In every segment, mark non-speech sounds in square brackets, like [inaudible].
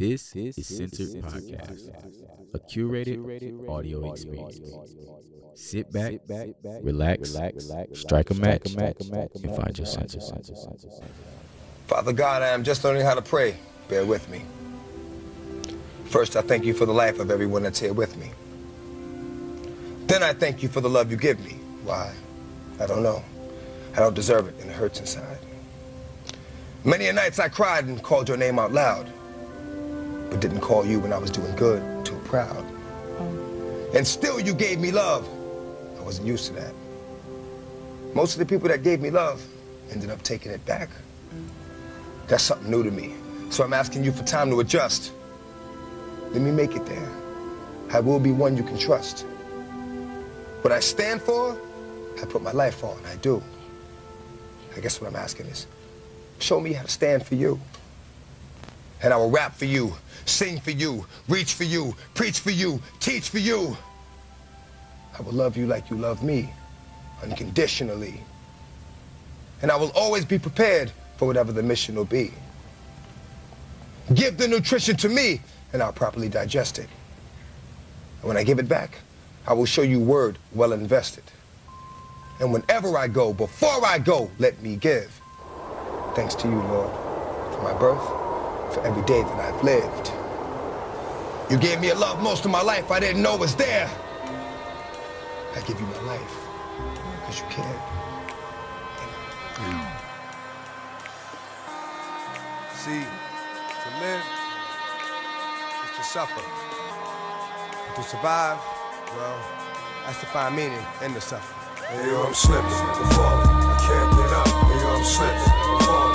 This is CNTRD Podcast, a curated audio experience. Sit back, relax, strike a match, and find your CNTR. Father God, I am just learning how to pray. Bear with me. First, I thank you for the life of everyone that's here with me. Then I thank you for the love you give me. Why? I don't know. I don't deserve it, and it hurts inside. Many a nights I cried and called your name out loud, but didn't call you when I was doing good, too proud. Oh. And still you gave me love. I wasn't used to that. Most of the people that gave me love ended up taking it back. That's something new to me. So I'm asking you for time to adjust. Let me make it there. I will be one you can trust. What I stand for, I put my life on. I do. I guess what I'm asking is, show me how to stand for you. And I will rap for you, sing for you, reach for you, preach for you, teach for you. I will love you like you love me, unconditionally. And I will always be prepared for whatever the mission will be. Give the nutrition to me, and I'll properly digest it. And when I give it back, I will show you word well invested. And whenever I go, before I go, let me give. Thanks to you, Lord, for my birth, for every day that I've lived. You gave me a love most of my life I didn't know was there. I give you my life because you cared. See, to live is to suffer. And to survive, well, that's to find meaning in the suffering. Hey yo, I'm slipping, I'm falling, I can't get up. Hey yo, I'm slipping, I'm falling,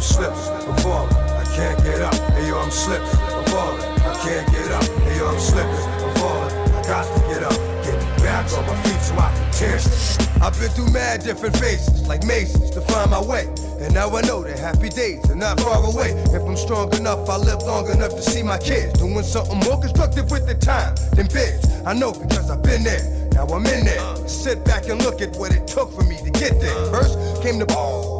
I'm slipping, I'm falling, I can't get up. Hey yo, I'm slipping, I'm falling, I can't get up. Hey yo, I'm slipping, I'm falling, I got to get up. Get back on my feet so I can tear. I've been through mad different phases, like mazes, to find my way. And now I know that happy days are not far away. If I'm strong enough, I'll live long enough to see my kids doing something more constructive with the time than bids. I know because I've been there. Now I'm in there. Sit back and look at what it took for me to get there. First came the the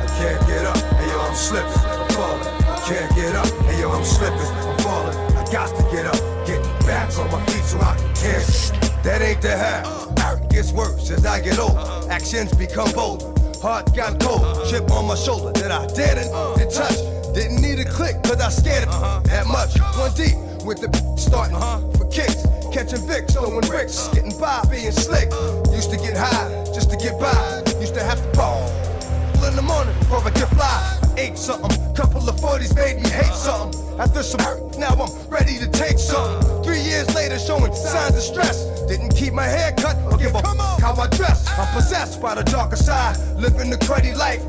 can't get up. Hey yo, I'm slipping, I'm falling, I can't get up. Hey yo, I'm slipping, I'm falling, I got to get up. Get back on my feet so I can. That ain't the half. Art gets worse as I get older. Actions become bolder. Heart got cold. Chip on my shoulder that I didn't to uh, touch. Didn't need a click cause I scared it uh-huh. that much. One deep with the [laughs] starting uh-huh. for kicks. Catching Vicks, throwing bricks. Getting by, being slick. Uh. Used to get high just to get by. Used to have to ball After some hurt, now I'm ready to take some. Three years later, showing signs of stress. Didn't keep my hair cut or give a how I dress. I'm possessed by the darker side. Living the cruddy life.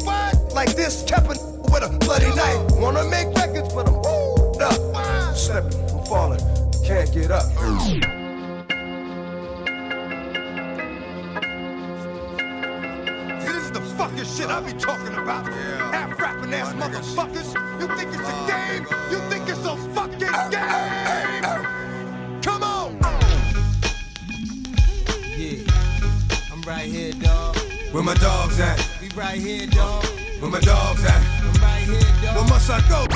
Like this, kept a with a bloody knife. Wanna make records, but I'm hold up. I'm slipping, I'm falling, can't get up. This is the fucking shit I be talking about. Half rapping ass motherfuckers. You think it's a game? You game? Come on! Yeah, I'm right here, dog. Where my dogs at? We right here, dog. Where my dogs at? I'm right here, dog. Where must I go?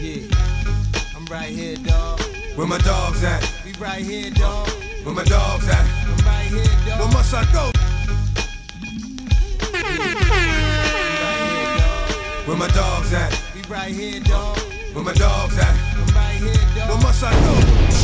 Yeah, I'm right here, dog. Where my dogs at? We right here, dog. Where my dogs at? I'm right here, dog. Where must I go? Right here, dog. Where my dogs at? I'm right here, Where dog. must I go?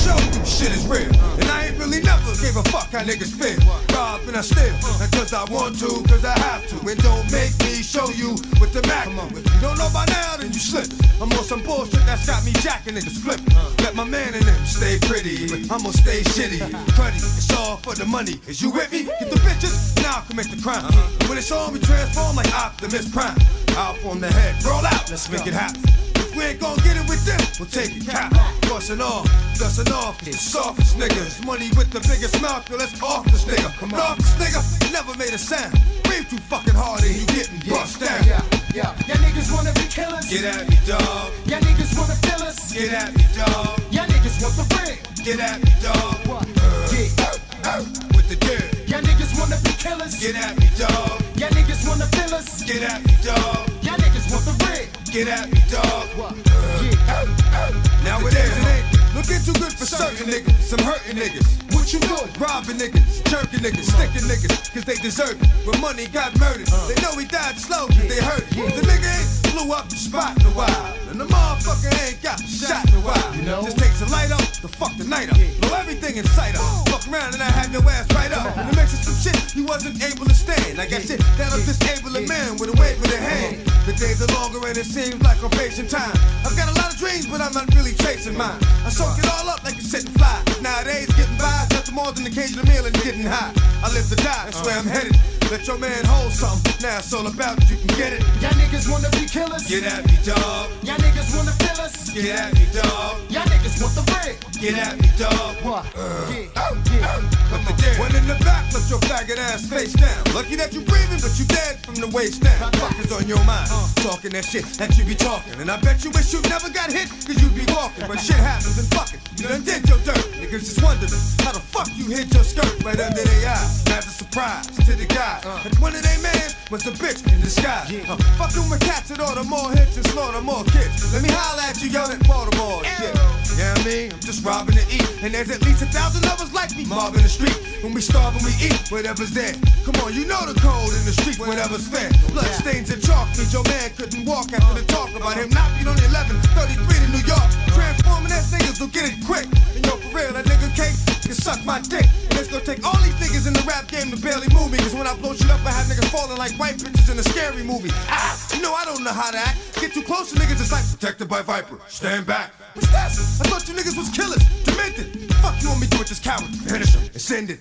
Show you shit is real. And I ain't really never gave a fuck how niggas feel. Rob and I steal. And cause I want to, cause I have to. And don't make me show you with the Mac. If you don't know by now, then you slip. I'm on some bullshit that's got me jacking niggas flipping. Let my man in them stay pretty. But I'm gonna stay shitty. Cruddy, it's all for the money. Is you with me? Get the bitches, now I commit the crime. When it's on, we transform like Optimus Prime. Out on the head, roll out, let's make it happen. If we ain't gon' get it with them, we'll take it cap. Bustin' off, dustin' off, the softest niggas. Money with the biggest mouth, yo, let's off this nigga. Come on. Off this nigga, never made a sound. Breathe too fucking hard and he getting bust down. Yeah, yeah. Y'all niggas wanna be killers. Get at me, dog. Y'all niggas wanna fill us. Get at me, dog. Y'all niggas want the ring. Get at me, dog. What? Yeah. With the dirt. Y'all niggas wanna be killers. Get at me, dog. Y'all niggas wanna fill us. Get at me, dog. Y'all niggas want the ring. Get at me, dog. What? Yeah. Nowadays it ain't looking too good for certain niggas, some hurting niggas. What you doing? Robbing niggas, jerking niggas, sticking niggas, cause they deserve it. When money got murdered, uh. they know he died slow cause they hurt it. The nigga ain't blew up the spot in a while, and the motherfucker ain't got shot in a while. You know? Just takes a light up to fuck the night up. Blow everything in sight up. Fuck around and I have your ass right up. And it makes it some shit he wasn't able to stand. I got shit that'll disable a man with a wave of the hand. The days are longer and it seems like I'm facing time. I've got a lot of dreams, but I'm not really chasing mine. I soak it all up like a sitting fly. Nowadays, getting by is nothing more than occasional meal and getting high. I live to die, that's where I'm headed. Let your man hold something. Now it's all about you can get it. Y'all niggas wanna be killers. Get at me, dog. Y'all niggas wanna fill us. Get at me, dog. Y'all niggas want the ring. Get at me, dog. What? Uh. Yeah. Yeah. Come the dead. When in the back, lift your faggot ass face down. Lucky that you breathing, but you dead from the waist down. Fuck is on your mind. Talking that shit that you be talking. And I bet you wish you never got hit, cause you be walking. But shit happens and fuck it. You done did your dirt. Niggas just wondering how the fuck you hit your skirt right under their eyes. That's a surprise to the guy. And one of they man was a bitch in disguise. Uh, fucking with cats that order more hits and slaughter more kids. Let me holler at you, yell at Baltimore. Shit. Yeah, I mean, I'm just robbing to eat. And there's at least a thousand of us like me mobbing the street. When we starve and we eat, whatever's there. Come on, you know the code in the street, whatever's fair. Blood stains and chalk means your man couldn't walk after the talk about him not being on the 1133 to New York. Transforming that niggas will get it quick. And yo, for real, that nigga cake can suck my dick. And it's gonna take all these niggas in the rap game to barely move me. Cause when I blow shit up, I have niggas falling like white bitches in a scary movie. Ah, you know I don't know how to act. Get too close to niggas, it's like protected by Viper. Stand back. What's that? I thought you niggas was killers, demented. Fuck you want me to do with this coward? Finish him and send it.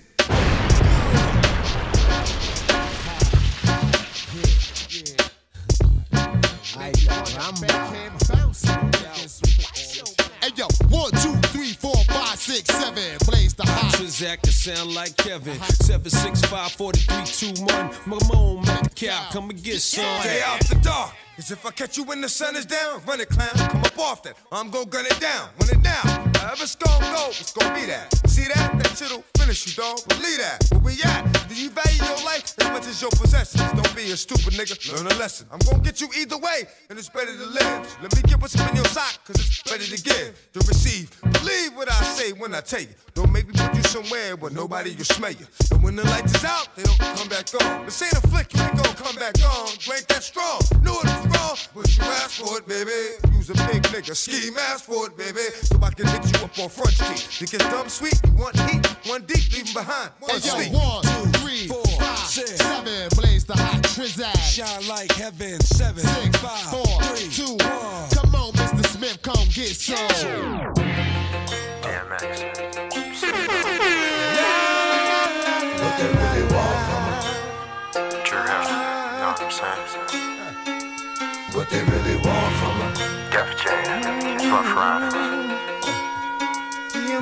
Hey yo, one, two, three, four, five, six, seven. Plays the hot. Transact to sound like Kevin. 765 4321. Mamone, at the cow. Come and get some. Stay out the dark. Cause if I catch you when the sun is down, run it, clown. Come up off that. I'm gon' gun it down. Run it down. However it's gon' go, it's gonna be that. See that? That shit'll finish you, dog. Believe that. Where we at? Do you value your life as much as your possessions? Don't be a stupid nigga. Learn a lesson. I'm gon' get you either way, and it's better to live. Let me get what's up in your sock, cause it's better to give, to receive. Believe what I say when I tell you. Don't make me put you somewhere where nobody will smell you. And when the lights is out, they don't come back on. This ain't a flick, you ain't gon' come back on. You ain't that strong. Knew it was wrong, but you asked for it, baby. Use a big nigga, ski mask for it, baby. So I can hit you up on Front Street. You get dumb sweet, you want heat, one deep, leave 'em behind. One Hey yo, sleep. one, two, three, four, five, six. seven. Plays the hot. Trizak. Shine like heaven. Seven, Six, five, four, three, two. one. Come on, Mr. Smith, come get some. What What they really want from her. Def Jam, Ruff Ryders.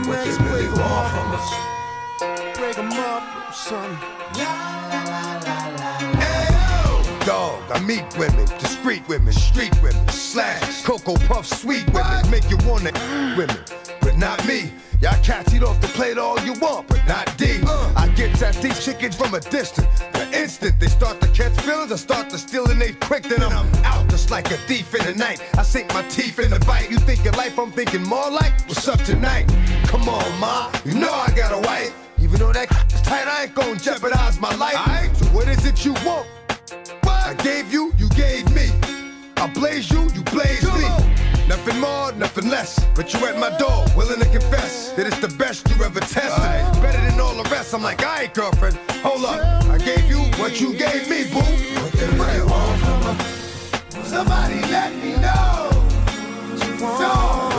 What they really want from us. Break 'em up, son. Dog, I meet women, discreet women, street women, slash, cocoa puff, sweet women, make you wanna [laughs] women, but not me. Y'all cats eat off the plate all you want, but not D. I get at these chickens from a distance. The instant they start to catch feelings, I start to steal and they quick, then I'm out just like a thief in the night. I sink my teeth in the bite. You think your life, I'm thinking more like, what's up tonight? Come on, ma, you know I got a wife. Even though that [laughs] is tight, I ain't gonna jeopardize my life. Alright, so what is it you want? What? I gave you, you gave me. I blaze you, you blaze me. Nothing more, nothing less. But you at my door, willing to confess that it's the best you ever tested. Better than all the rest. I'm like, alright, girlfriend, hold up. I gave you what you gave me, boo. What really want from? Somebody let me know. No. What they really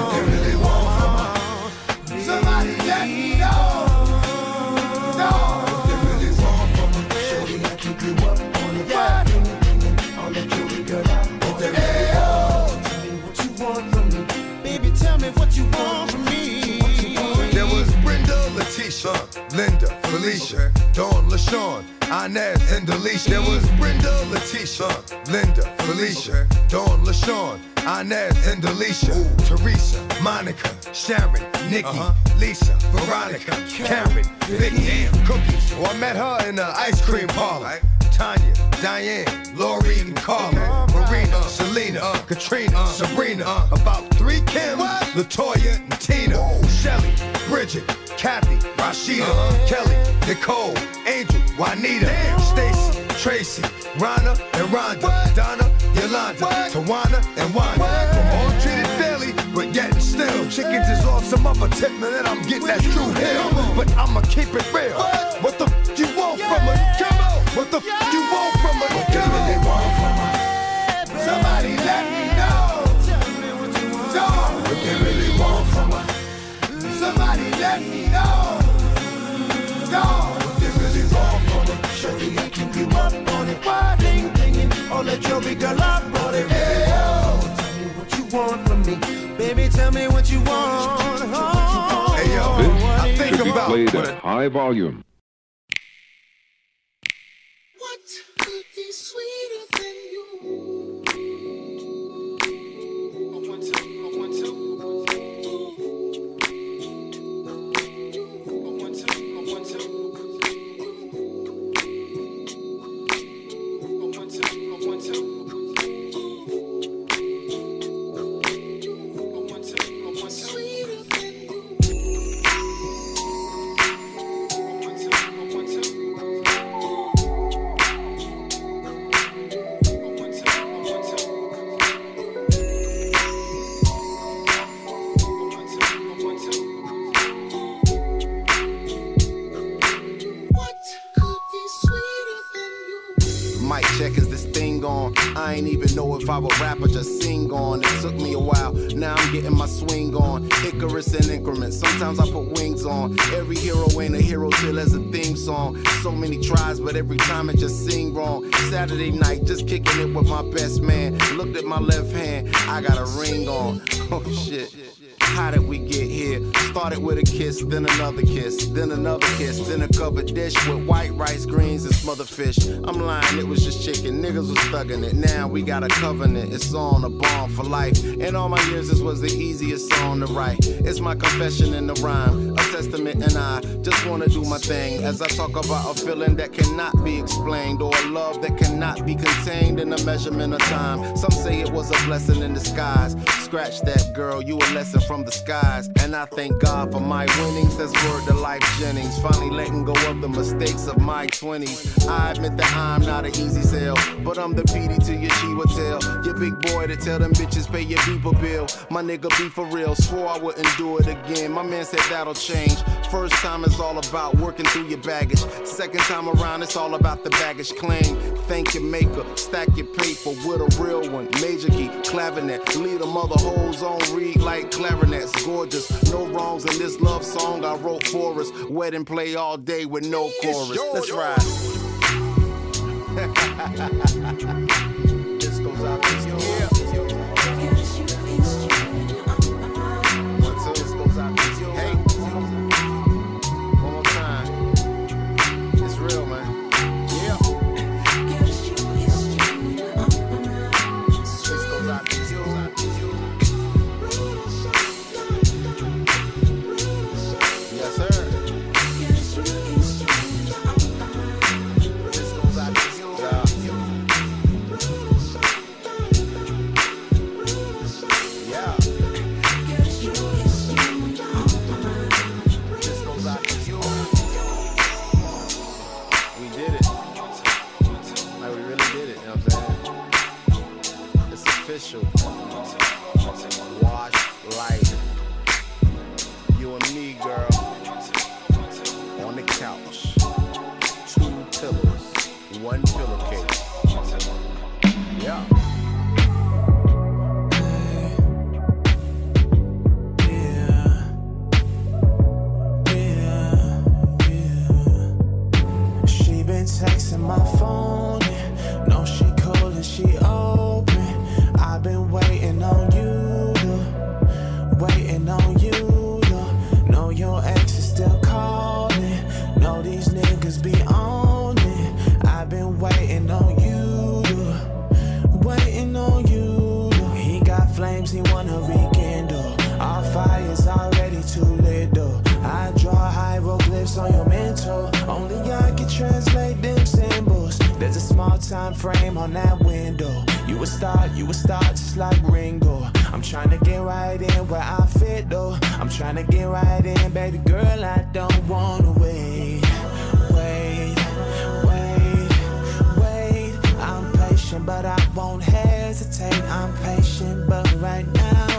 LaShawn, Inez, and Delisha. There was Brenda, Letitia, Linda, Felicia, Dawn, LaShawn, Inez, and Delisha. Teresa, Monica, Sharon, Nikki, uh-huh. Lisa, Veronica, Karen, Vicky, Cookies. Oh, I met her in the ice cream parlor. Tanya, Diane, Lori, and Carla, Marina, Selena, Katrina, Sabrina, about three Kims, Latoya, and Tina, Shelly, Bridget, Kathy, Rashida, Kelly, Nicole, Angel, Juanita, Stacy, Tracy, Rhonda, and Rhonda, Donna, Yolanda, Tawana, and Wanda. From all treated fairly, but yet still, chickens is off some other tip, and I'm getting that true hill. But I'ma keep it real. What the f you want from? Come. What the f you want All that jewelry, girl, I it. Hey, tell me what you want from me. Baby, tell me what you want. Oh, Hey yo, oh, what I think be about played at high volume. Fish. I'm lying, it was just chicken. Niggas was thugging it. Now we got a covenant. It's on a bond for life. In all my years, this was the easiest song to write. It's my confession in the rhyme, testament, and I just wanna do my thing as I talk about a feeling that cannot be explained or a love that cannot be contained in a measurement of time. Some say it was a blessing in disguise. Scratch that, girl, you a lesson from the skies. And I thank God for my winnings. That's word to Lyfe Jennings. Finally letting go of the mistakes of my 20s. I admit that I'm not an easy sell, but I'm the PD to your Chiwa tell. Your big boy to tell them bitches pay your people bill. My nigga be for real, swore I wouldn't do it again. My man said that'll change. First time is all about working through your baggage. Second time around, it's all about the baggage claim. Thank your maker, stack your paper with a real one. Major key, clavinet, lead a mother hoes on read like clarinets. Gorgeous, no wrongs in this love song I wrote for us. Wedding play all day with no chorus. Let's ride. [laughs] this goes out to you. There's a small time frame on that window. You a star, you a star, just like Ringo. I'm trying to get right in where I fit though. I'm trying to get right in, baby girl. I don't wanna wait, wait, wait, wait. I'm patient, but I won't hesitate. I'm patient, but right now.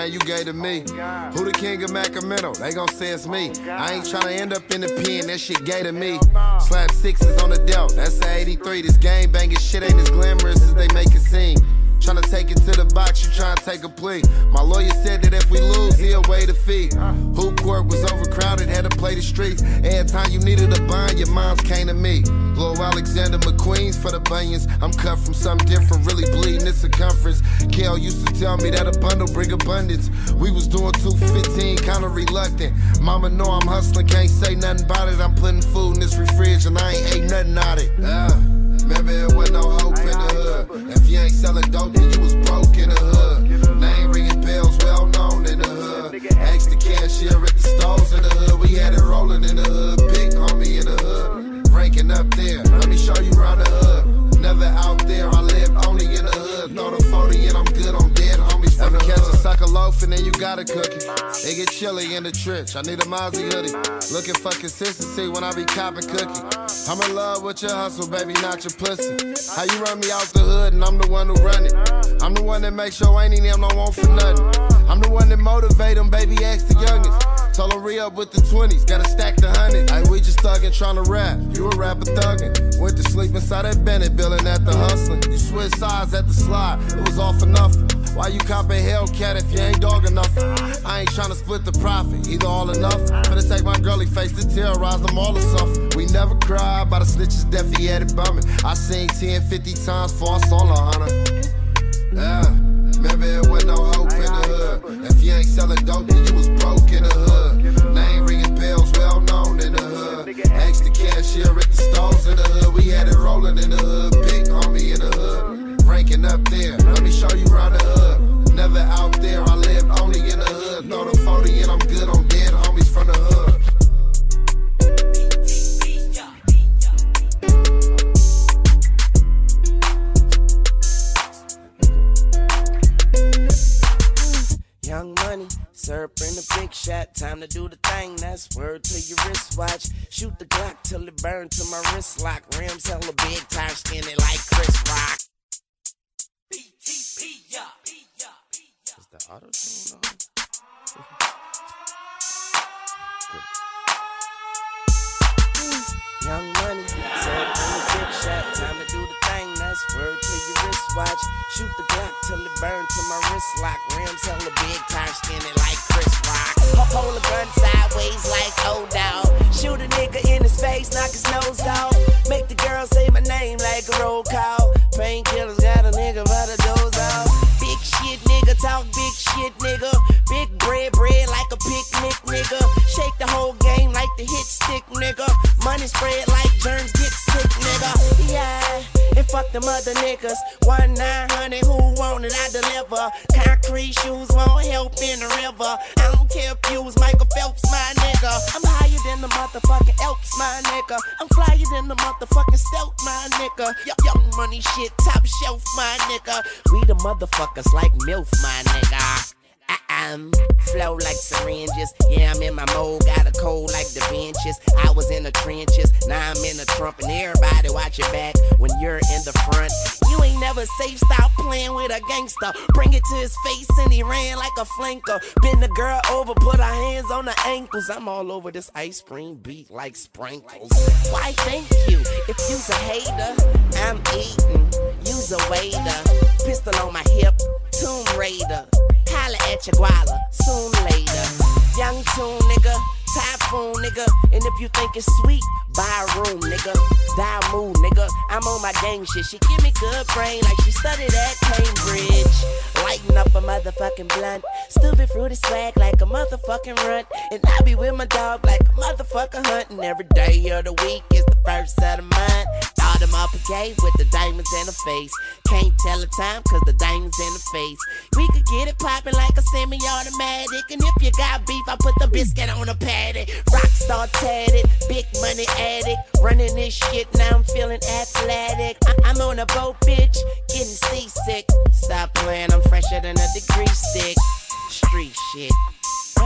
everything you gave to me. Oh, Who the king of Sacramento? They gon' say it's me. Oh, I ain't tryna end up in the pen, that shit gay to me. No. Slap sixes on the dealt, that's a 83. This game banging shit ain't as glamorous as they make it seem. Tryna take it to the box, you tryna take a plea. My lawyer said that if we lose, he'll waive the fee. Who court was overcrowded, had to play the streets. Every time you needed a bond, your moms came to me. Blow Alexander McQueen's for the bunions. I'm cut from something different, really bleeding this circumference. Kel used to tell me that a bundle bring abundance. We was doing 215, kinda reluctant. Mama know I'm hustling, can't say nothing about it. I'm putting food in this refrigerator and I ain't ate nothing out it. Uh, yeah. Remember it wasn't no hope in the hood. If you ain't selling dope, then you was broke in the hood. Name ringing bells, well known in the hood. Asked the cashier at the stores in the hood. We had it rolling in the hood. Big homie in the hood. Ranking up there. Let me show you around the hood. Never out there. I lived only in the hood. Throw the 40 and I'm good. Homies from Ever catch a sucker loaf and then you got a cookie? it. Get chilly in the trench. I need a Mozzie hoodie. Looking for consistency when I be copping cookie. I'm in love with your hustle, baby, not your pussy. How you run me out the hood and I'm the one who run it. I'm the one that makes sure ain't them no want for nothing. I'm the one that motivate them, baby, ask the youngest. Told her re up with the 20s, gotta stack the hundred. Hey, we just thuggin' tryna rap. You a rapper thuggin'. Went to sleep inside that Bennett building at the hustlin'. You switch sides at the slide, it was all for nothing. Why you copping Hellcat if you ain't dog enough? I ain't tryna split the profit, either all nothing. Finna take my girly face to terrorize them all or something. We never cried by the snitches, deaf he had it bumming. I seen 10, 50 times for I saw a hundred. Yeah, remember it wasn't no hope in the hood. If you ain't selling dope, then you was broke in the hood. Name ringing bells, well known in the hood. Asked the cashier at the stores in the hood. We had it rolling in the hood. Big homie in the hood. Ranking up there. Let me show you around the hood. Never out there. I lived only in the hood. Throw the 40 and I'm good on dead homies from the hood. Young money, syrup in the big shot. Time to do the thing. That's word to your wristwatch. Shoot the Glock till it burn to my wrist lock. Rims hella big, tire skinny like Chris Rock. Is the auto tune on? Young money, syrup in the big. Time to do the thing. That's word to your wristwatch. Shoot the Glock till it burn to my wrist lock. Rims hella big, tire skinny like Chris Rock. Hold a gun sideways like oh dog. Them other niggas. One nine hundred, who want it? I deliver. Concrete shoes won't help in the river. I don't care if you was Michael Phelps, my nigga. I'm higher than the motherfucking Elks, my nigga. I'm flyer than the motherfucking Stealth, my nigga. Young money shit, top shelf, my nigga. We the motherfuckers like MILF, my nigga. Um, flow like syringes. Yeah, I'm in my mode. Got a cold like the benches. I was in the trenches. Now I'm in the trump. And everybody watch your back when you're in the front. You ain't never safe. Stop playing with a gangster. Bring it to his face and he ran like a flanker. Bend the girl over, put her hands on her ankles. I'm all over this ice cream beat like sprinkles. Why thank you? If you's a hater, I'm eating. You's a waiter. Pistol on my hip. Tomb Raider. Holla at your guala, soon later. Young tune, nigga. Typhoon, nigga. And if you think it's sweet, buy a room, nigga. Die mood, nigga. I'm on my gang shit. She give me good brain like she studied at Cambridge. Lighten up a motherfucking blunt. Stupid fruity swag like a motherfucking runt. And I be with my dog like a motherfucker hunting. Every day of the week is the first of the month. Them uppercase with the diamonds in the face. Can't tell the time cause the diamonds in the face. We could get it poppin' like a semi-automatic. And if you got beef, I put the biscuit on a patty. Rockstar tatted, big money addict. Running this shit, now I'm feeling athletic. I- I'm on a boat, bitch, getting seasick. Stop playing, I'm fresher than a degree stick. Street shit.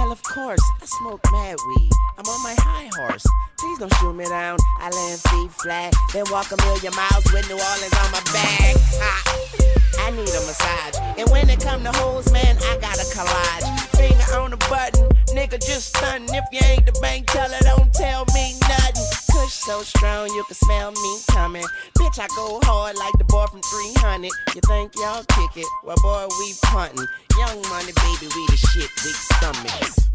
Well, of course, I smoke mad weed. I'm on my high horse. Please don't shoot me down. I land feet flat, then walk a million miles with New Orleans on my back. Ha. I need a massage. And when it come to hoes, man, I got a collage. Finger on the button, nigga just stuntin'. If you ain't the bank teller, don't tell me nothing. Kush so strong, you can smell me coming. Bitch, I go hard like the boy from 300. You think y'all kick it? Well, boy, we puntin'. Young money, baby, we the shit, big stomachs.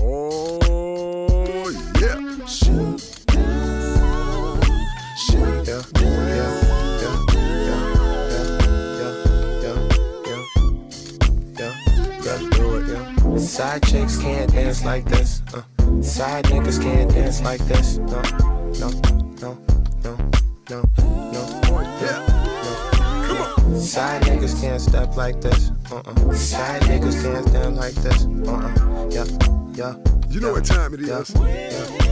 Oh, yeah. Shoot. Shoot. Yeah, yeah. Side chicks can't dance like this. Uh. Side niggas can't dance like this. No, no, no, no, no, no. Yeah. No. Side niggas can't step like this. Uh-uh. Side niggas can't stand like this. Uh-uh. Yeah, yeah. You know what time it is. Yeah, yeah, yeah.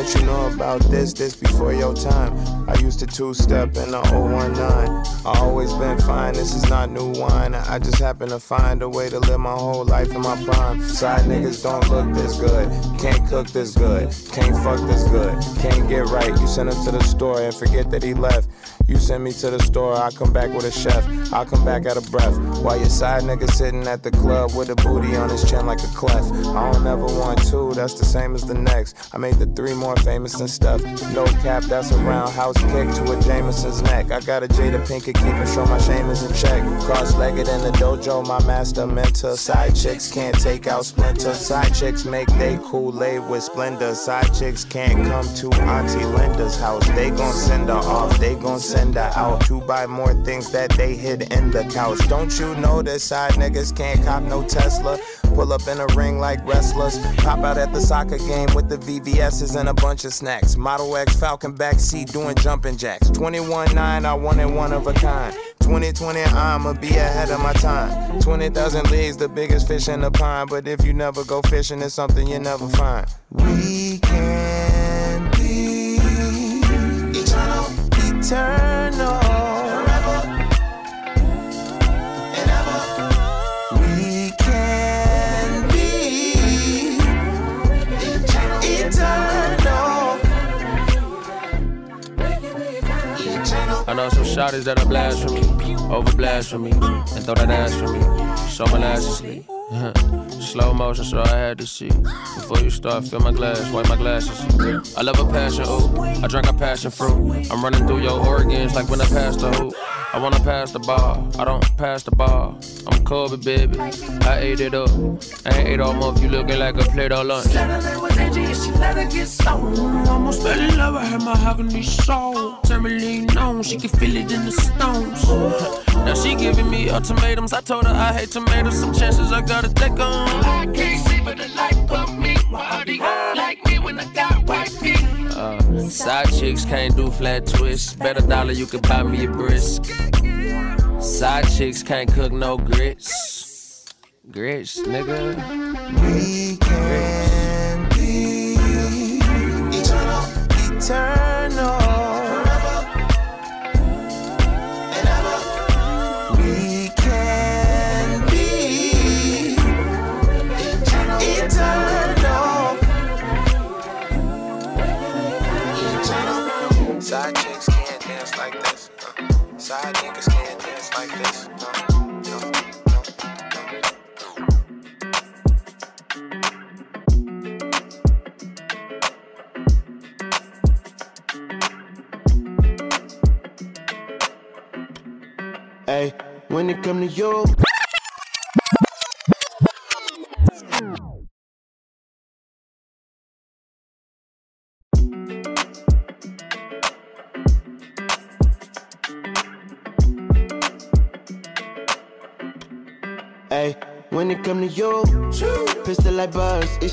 What you know about this, this before your time? I used to two-step in the 019. I always been fine, this is not new wine. I just happen to find a way to live my whole life in my prime. Side niggas don't look this good, can't cook this good, can't fuck this good, can't get right. You send him to the store and forget that he left. You send me to the store, I come back with a chef. I come back out of breath. While your side nigga sitting at the club with a booty on his chin like a clef. I don't ever want two, that's the same as the next. I made the three more famous than stuff. No cap, that's a roundhouse kick to a Jameson's neck. I got a Jada Pinkett keeping sure my shame is in check. Cross legged in the dojo, my master mentor. Side chicks can't take out Splinter. Side chicks make they Kool Aid with splendor. Side chicks can't come to Auntie Linda's house. They gon' send her off, they gon' send out to buy more things that they hid in the couch. Don't you know that side niggas can't cop no Tesla? Pull up in a ring like wrestlers. Pop out at the soccer game with the VVS's and a bunch of snacks. Model X Falcon backseat doing jumping jacks. 21 9, I wanted one of a kind. 2020, I'ma be ahead of my time. 20,000 leagues, the biggest fish in the pond. But if you never go fishing, it's something you never find. We can eternal. Forever and ever. We can be eternal. I know some that'll blast from me, over blast from me, and throw that ass from me, so maliciously. [laughs] Slow motion, so I had to see. Before you start, fill my glass, wipe my glasses. I love a passion, ooh. I drank a passion fruit. I'm running through your organs like when I pass the hoop. I wanna pass the ball, I don't pass the ball. I'm Kobe, baby. I ate it up. I ain't ate all month, you looking like a plate of lunch. Saturday was edgy and she let her get stoned. Almost fell in love with her mahogany soul. Turn me lean on, she can feel it in the stones. [laughs] Now she giving me ultimatums. I told her I hate tomatoes. Some chances I gotta take on. I can't see for the life of me. Why do you like me when I got white feet? Uh, side chicks can't do flat twists. Bet a dollar you can buy me a brisk. Side chicks can't cook no grits. Grits, nigga. We can be eternal, eternal. Side niggas can't dance like this. No. Hey, when it come to you.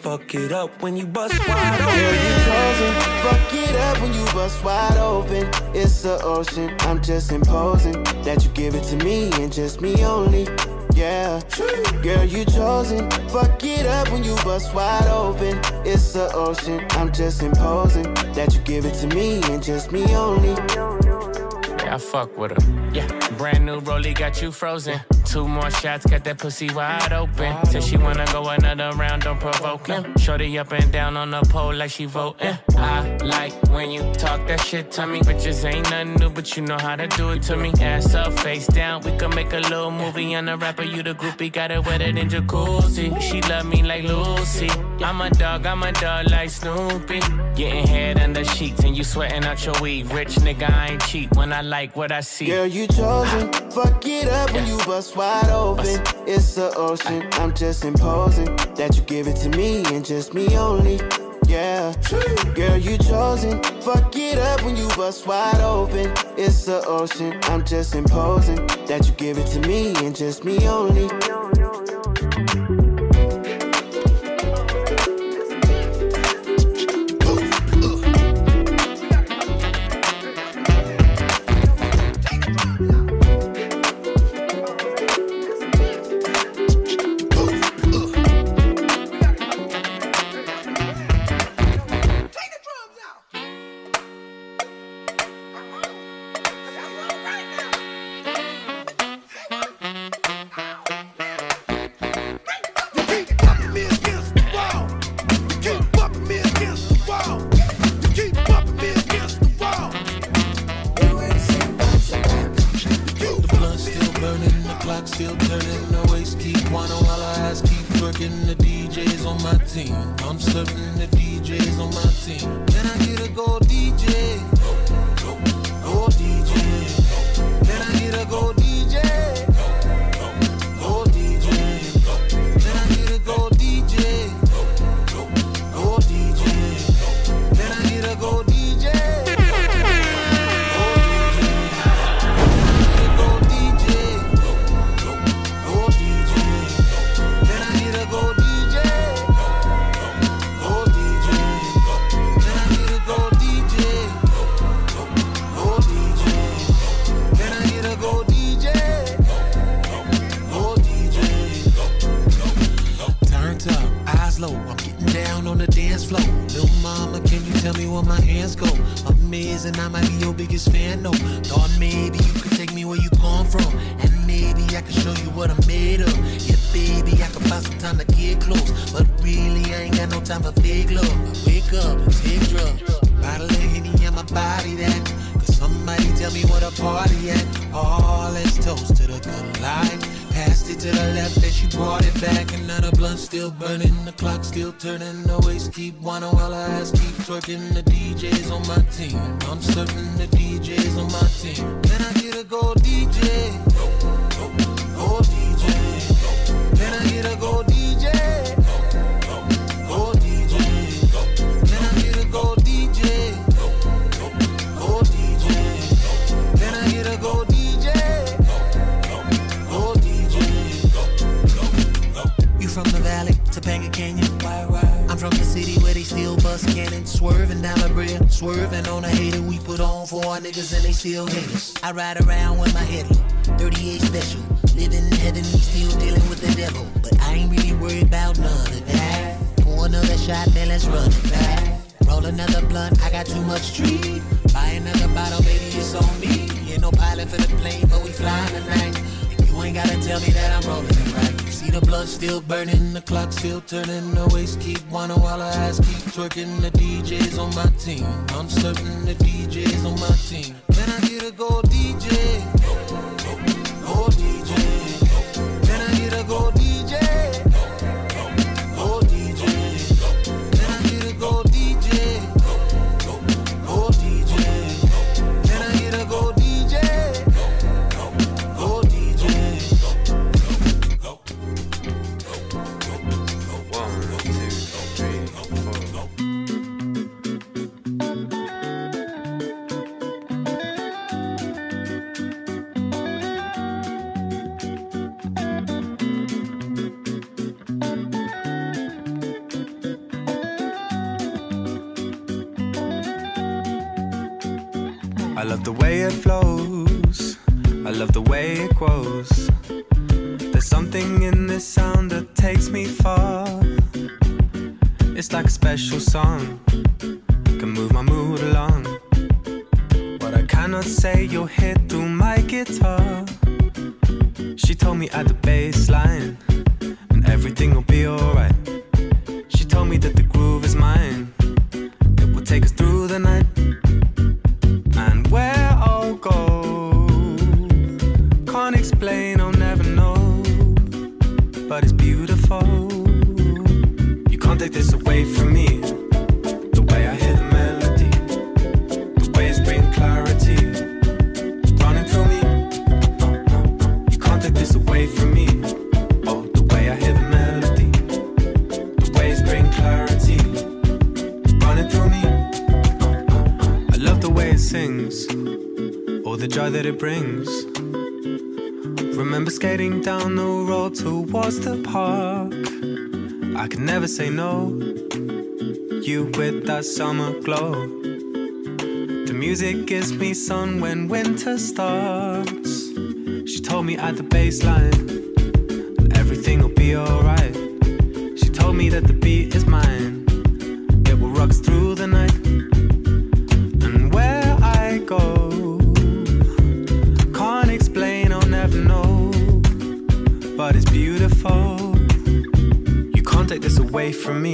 Fuck it up when you bust wide open. Girl, you chosen. Fuck it up when you bust wide open. It's the ocean. I'm just imposing that you give it to me and just me only. Yeah, girl, you chosen. Fuck it up when you bust wide open. It's the ocean. I'm just imposing that you give it to me and just me only. I fuck with her. Yeah, brand new rollie got you frozen. Two more shots, got that pussy wide open. Said she wanna go another round, don't provoke him. Shorty up and down on the pole like she voting. I like when you talk that shit to me. Bitches ain't nothing new, but you know how to do it to me. Ass up, face down, we can make a little movie. On the rapper, you the groupie, got it wetter than jacuzzi. She love me like Lucy. I'm a dog, I'm a dog like Snoopy. Getting head under sheets and you sweating out your weed. Rich nigga, I ain't cheap when I like what I see. Girl, you chosen. Fuck it up when you bust wide open. It's the ocean. I'm just imposing that you give it to me and just me only. Yeah, girl, you chosen. Fuck it up when you bust wide open. It's the ocean. I'm just imposing that you give it to me and just me only. Whining while our ass keep twerking. The DJs on my team, I'm certain the DJs on my team. Can I get a gold DJ? Whining while her ass keep twerking. The DJs on my team. I'm certain the DJs on my team. Can I get a gold DJ? Gold DJ. Can I get a gold DJ? Still bust. Swerving down the bridge, swerving on a hater we put on for our niggas and they still hate us. I ride around with my head low, 38 special. Living in heaven, still dealing with the devil. But I ain't really worried about none of that. Pour another shot, then let's run it back. Roll another blunt, I got too much street. Buy another bottle, baby, it's on me. Ain't no pilot for the plane, but we flying tonight. You ain't gotta tell me that I'm rolling it right. See the blood still burning, the clock still turning, the waist keep whining while her ass keep twerking. The DJs on my team, I'm certain the DJs on my team. Can I get a gold DJ? That it brings. Remember skating down the road towards the park. I could never say no. You with that summer glow. The music gives me sun when winter starts. She told me at the baseline,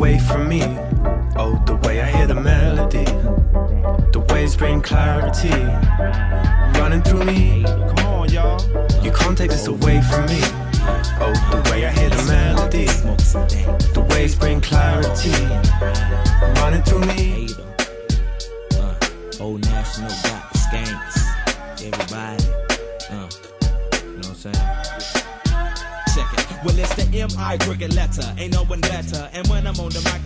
away from me. Oh, the way I hear the melody, the waves bring clarity, running through me. Come on, y'all. You can't take this away from me. Oh, the way I hear the melody, the waves bring clarity, running through me. Old National got skanks. Everybody. Uh, you know what I'm saying? Check it. Well, it's the M.I. cricket letter. Ain't no better. And when I'm on the microphone,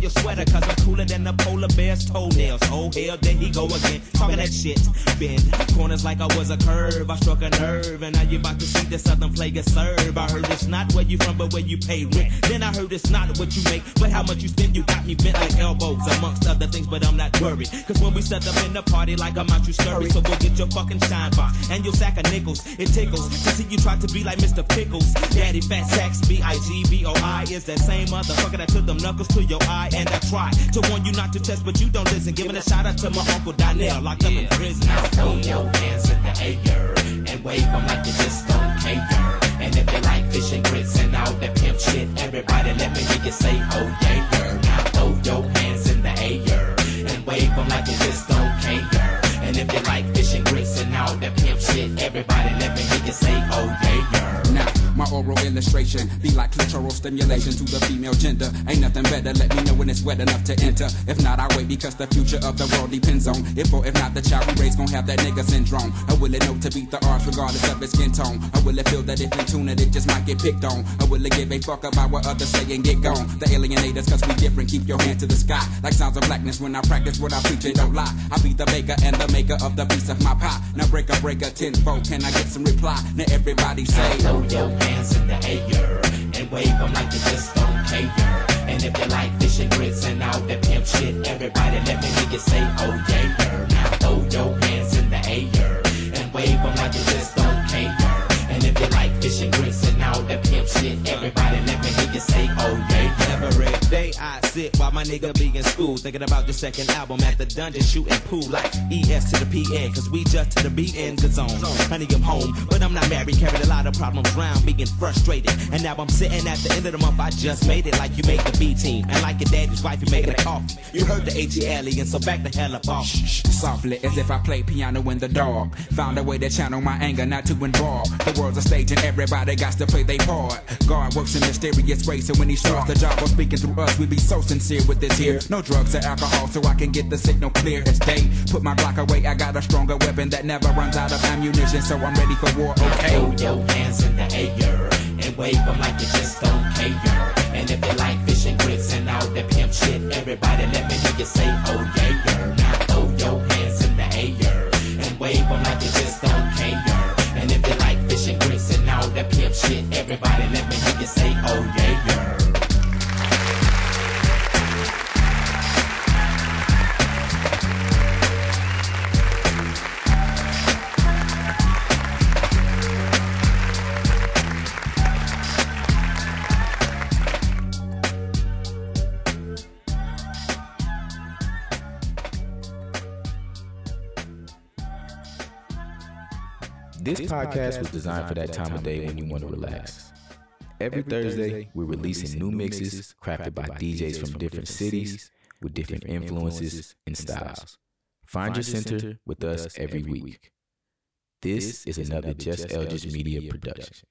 your sweater, cause I'm cooler than the polar bear's toenails. Oh, hell, there he go again. Talking that shit. Bend corners like I was a curve. I struck a nerve, and now you about to see the southern player serve. I heard it's not where you from, but where you pay rent. Then I heard it's not what you make, but how much you spend. You got me bent like elbows, amongst other things, but I'm not worried. Cause when we set up in the party, like I'm out, you scurry. So go get your fucking shine box and your sack of nickels. It tickles to see you try to be like Mr. Pickles. Daddy Fat Sacks, B-I-G-B-O-I is that same motherfucker that took them knuckles to your eye. And I try to warn you not to test, but you don't listen. Giving a shout out to my uncle Donnell, locked up in prison. Now throw your hands in the air and wave them like you just don't care. And if you like fish and grits and all that pimp shit, everybody let me hear you say, oh yeah, girl. Now throw your hands in the air and wave them like you just don't care. And if you like fish and grits and all that pimp shit, everybody let me hear you say, oh yeah, yeah. Now, my oral illustration be like stimulation to the female gender. Ain't nothing better, let me know when it's wet enough to enter. If not, I wait because the future of the world depends on if or if not the child we raise gon' have that nigga syndrome. Or will it know to beat the odds regardless of its skin tone? Or will it feel that if in tune it, it just might get picked on? Or will it give a fuck about what others say and get gone? The alienators, cause we different, keep your hand to the sky. Like sounds of blackness when I practice what I preach and don't lie. I be the baker and the maker of the piece of my pie. Now break a break a tenfold, can I get some reply? Now everybody say, Throw your hands in the air wave them like you just don't care. And if you like fish and grits and all that pimp shit, everybody let me you say, oh yeah. Now throw your hands in the air and wave them like you just don't care. If you like fish and grits and all that pimp shit, everybody let me hear you say, oh yeah. Every day I sit while my nigga be in school, thinking about the second album at the dungeon shooting pool like ES to the PN, cause we just to the BN good zone. Honey, I'm home, but I'm not married, carried a lot of problems around, being frustrated. And now I'm sitting at the end of the month, I just made it like you made the B team. And like your daddy's wife, you making a coffee. You heard the ATL, and so back the hell up off. Softly as if I play piano in the dark. Found a way to channel my anger, not to involve. The world's a stage and everybody got to play their part. God works in mysterious ways, so when he starts the job of speaking through us, we be so sincere with this here. No drugs or alcohol, so I can get the signal clear as day. Put my Glock away, I got a stronger weapon that never runs out of ammunition, so I'm ready for war. Okay. Throw your hands in the air and wave them like you just don't care. And if you like fish and grits and all that pimp shit, everybody let me hear you say, oh yeah. Now throw your hands in the air and wave them like you just don't and grits and all that pimp shit, everybody let me hear you say, oh yeah. This podcast was designed for that time of day when you want to relax. Every Thursday, we're releasing new mixes crafted by DJs from different cities with different influences and styles. Find your center with us every week. This is another Just Eldridge Media production.